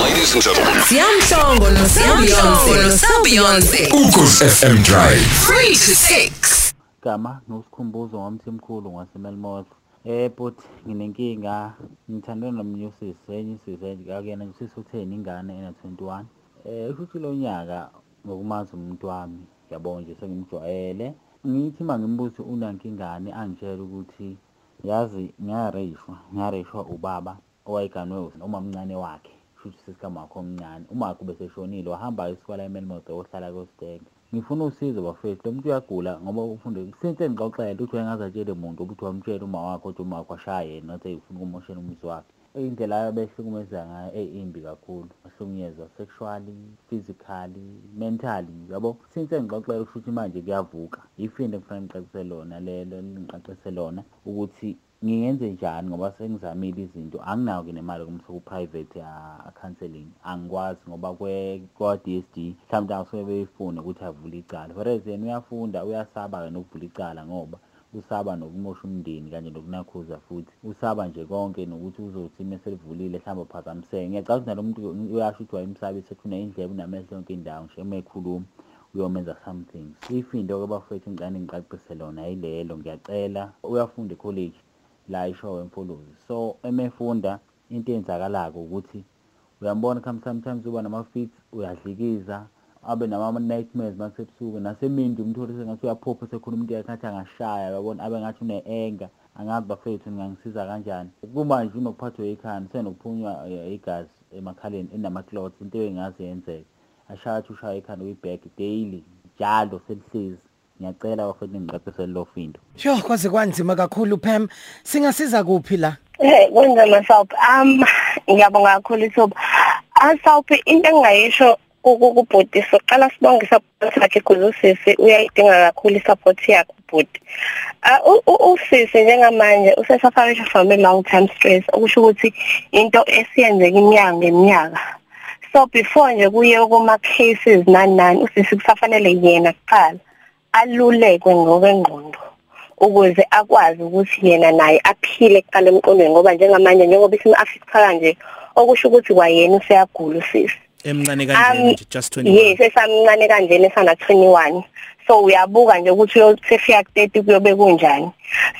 Ladies and gentlemen, Siyamhlongo noSabiyonce. Ukhozi FM Drive. 3 to 6. gama nosikhumbuzo ngomthimkhulu ngasemelmoth eh but nginenkinga ngithandwe nomnyusisi enye isisi akuyena nje utheni ingane ena 21 eh futhi lo nyaka ngokumazi umuntu wami yabo nje sengimjwayele. Ngithi mangimbuze unankingane angitshela ukuthi yazi ngiyareshwa ngiyareshwa ubaba owayeganwe umamncane wakhe. Futhi sesikamakho omncane umakho beseshonile wahamba esikwala emelmoth ohlala kositenge ngifuna usizo bafethu lo muntu uyagula ngoba ufunde since ngixoxele ukuthi wayengaze muntu ukuthi wamtshela uma wakho ukuthi uma wakho ashaya yena nathi ufuna ukumoshela umuzi wakhe. Indlela abehlukumeza ngayo eyimbi kakhulu. Bahlukunyezwa sexually physically mentally yabo? Since ngixoxele kusho ukuthi manje kuyavuka. Ifinde kufanele ngixoxise lona lelo ngiqaqise lona ukuthi ngingenze njani ngoba sengizamile izinto anginayo-ke nemali kumse ku-private counselling angikwazi ngoba kwa-D_S_D mhlawumbe angasuke beyifune ukuthi avule icala. Whereas yena uyafunda uyasaba-ke nokuvula icala ngoba usaba nokumosha umndeni kanye nokunakhuza futhi. Usaba nje konke nokuthi uzothi meselivulile mhlawumbe uphazamiseke. Ngiyacala ukuthi nalo muntu uyasho ukuthi wayemsabise ethi uney'ndlebe unamehlo yonke indawo nje uma ekhuluma uyomenza something. Ifinde-ke bafethu ngicane ngiqaqise lona yilelo ngiyacela. Uyafunda ekholeji. La ishowe emfolozi so emefunda into eyenzakalayo ukuthi uyambona sometimes uba nama-fits uyadlikiza abe nama-nightmares makusebusuku nasemindi umthole sengathi uyaphupha sekhuluma into yakhe ngathi angashaya yabona abe ngathi une-enga angazi bafethu ngangisiza kanjani. Kumanje unokuphathwa ikhanda senokuphunywa igazi emakhaleni enama-clots into engazi yenzeka ashaya athi ushaya ikhanda uyibhek daily njalo selihlezi. Ngiyacela bafethu ngiqaqise lelo findo Sho kwaze kwanzima kakhulu Pam singasiza kuphi la Eh kunzima Sawup. Um ngiyabonga kakhulu Ithuba. Asawup into engingayisho ukubhudi soqala sibonge support yakhe kuzusisi uyayidinga kakhulu isupport yakhe ubhudi. Uh usisi njengamanje usesuffering from a long term stress okusho ukuthi into esiyenzeka iminyaka ngeminyaka. So before nje kuye kuma cases nani nani usisi kusafanele yena kuqala alulekwe ngokwengqondo ukuze akwazi ukuthi yena naye aphile kuqala emqondweni ngoba njengamanje njengoba isimo Africa kanje okusho ukuthi kwayena useyagula usisi. Emncane kanjena nje just 21 yes esamncane kanjena esana 21 so uyabuka nje ukuthi uyosefika ku30 kuyobe kunjani.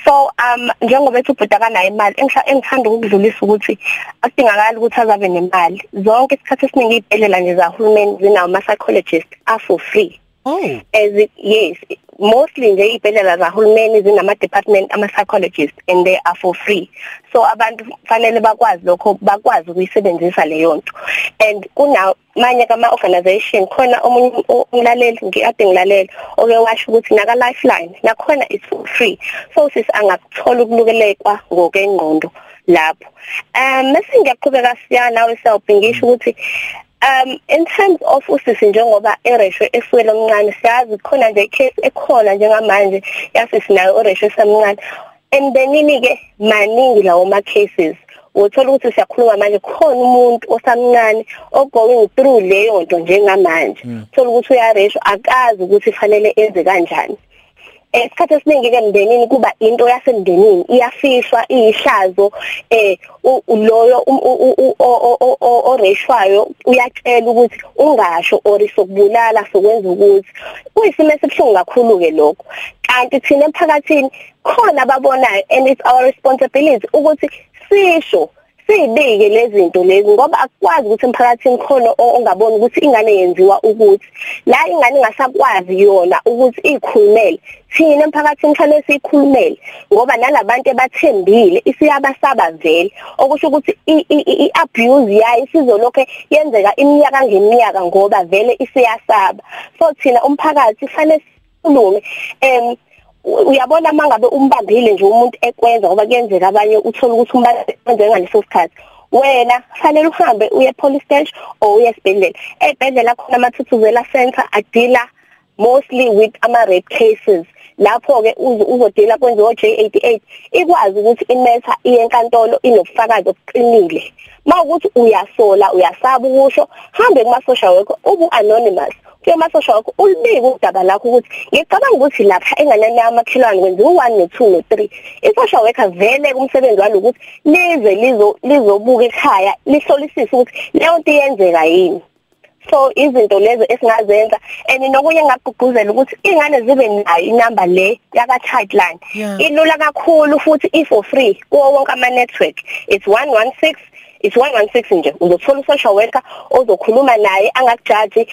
So um njengoba ethi ubhuda kanayo imali engithanda ukudlulisa ukuthi asidingakala ukuthi azabe nemali. Zonke isikhathi esiningi izibhedlela nje zahulumeni zinawo ama psychologist are for free. Oh. As yes mostly nje ibhedlela zahulumeni zinama department ama psychologists and they are for free. So abantu fanele bakwazi lokho bakwazi ukuyisebenzisa leyo nto. And kuna manye kama organization khona omunye umlaleli ngiyade ngilalela oke washo ukuthi naka lifeline nakhona is for free. So sis angakuthola ukulukelekwa ngokengqondo lapho. Um mase ngiyaqhubeka siya nawe sawubhingisha ukuthi um in terms of usisi njengoba eresho efuela omncane siyazi khona nje case ekhona njengamanje yasisi nayo oresho esamncane. Embenini ke maningi lawo ma cases uthola ukuthi siyakhuluma manje khona umuntu osamncane ogoing through leyo nto njengamanje. Uthola ukuthi uyaresho akazi ukuthi fanele enze kanjani. Esikhathi esiningi ke emndenini kuba into yasemndenini iyafishwa iyihlazo eh loyo oreshwayo uyatshela ukuthi ungasho or sokubulala sokwenza ukuthi. Kuyisimo esibhlungu kakhulu ke lokho. Kanti thina emphakathini khona ababonayo and it's our responsibility ukuthi sisho sibike lezi zinto lezi ngoba akwazi ukuthi emphakathini khona ongaboni ukuthi ingane yenziwa ukuthi. La ingane ingasakwazi yona ukuthi ikhulumele. Thina emphakathini kufanele sikhulumele ngoba nalabantu abathembile isiyabasaba vele. Okusho ukuthi i-abuse yayo isizolokho yenzeka iminyaka ngeminyaka ngoba vele isiyasaba. So thina umphakathi kufanele sikhulume em uyabona mangabe umbambile nje umuntu ekwenza ngoba kuyenzeka abanye uthola ukuthi umbambe ngaleso sikhathi. Wena fanele uhambe uye police station or uye esibhedlela. Esibhedlela khona amathuthuzela center adila mostly with ama rape cases. Lapho ke uzodila kwenziwa J88 ikwazi ukuthi imetha iye enkantolo inobufakazi obuqinile. Mawukuthi uyasola uyasaba ukusho hambe kuma social worker ubu anonymous kuye ama-social worker ulibike udaba lakho ukuthi ngicabanga ukuthi lapha enganani yamakhelwane kwenziwa u-one no-two no-three i-social worker vele kumsebenzi walo ukuthi lize lizo- lizobuka ekhaya lihlolisise ukuthi leyo nto iyenzeka yini. So izinto lezo esingazenza and nokunye engakugqugquzela ukuthi ingane zibe nayo inamba le yaka childline ilula kakhulu futhi i for free kuwo wonke ama network it's 116 it's 116 nje. Uzothola social worker ozokhuluma naye angakujaji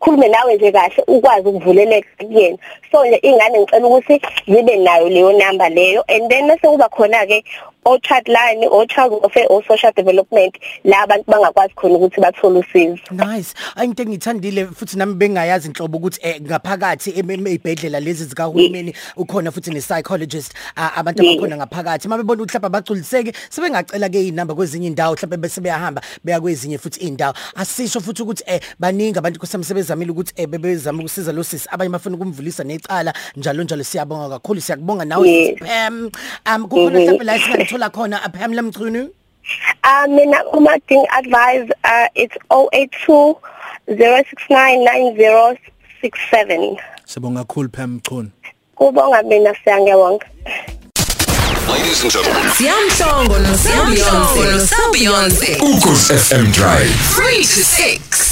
khulume nawe nje kahle ukwazi ukuvuleleka kuyena so nje ingane ngicela ukuthi zibe nayo leyo number leyo. And then mase kuba khona ke o child line o child welfare o social development la abantu bangakwazi khona ukuthi bathole usizo Nice. Ayinto engithandile futhi nami bengayazi inhlobo ukuthi eh, ngaphakathi ezibhedlela lezi zikahulumeni ukhona futhi ne psychologist ah, abantu Yeah. abakhona ngaphakathi. Mabebona ukuthi lapha bagculiseke sebengacela ke inamba kwezinye indawo mhlawumbe bese beyahamba beya kwezinye futhi indawo. Asisho futhi ukuthi eh baningi abantu kusemsebenzamile ukuthi eh bebezama ukusiza lo sisi abanye bafuna ukumvulisa necala njalo njalo siyabonga kakhulu siyakubonga nawe Yes. Sis Pam. Um kukhona Mhm. mhlawumbe la esingathola khona ah, Pam Lamchunu. Uh, mina uma ding advise uh, it's 082 0699067 Sibonga kakhulu Pam Mchunu. kubonga mina siyangewonga Ladies and gentlemen, Siyamhlongo no Siyamhlongo no Siyamhlongo Ukhozi FM Drive. 3 to 6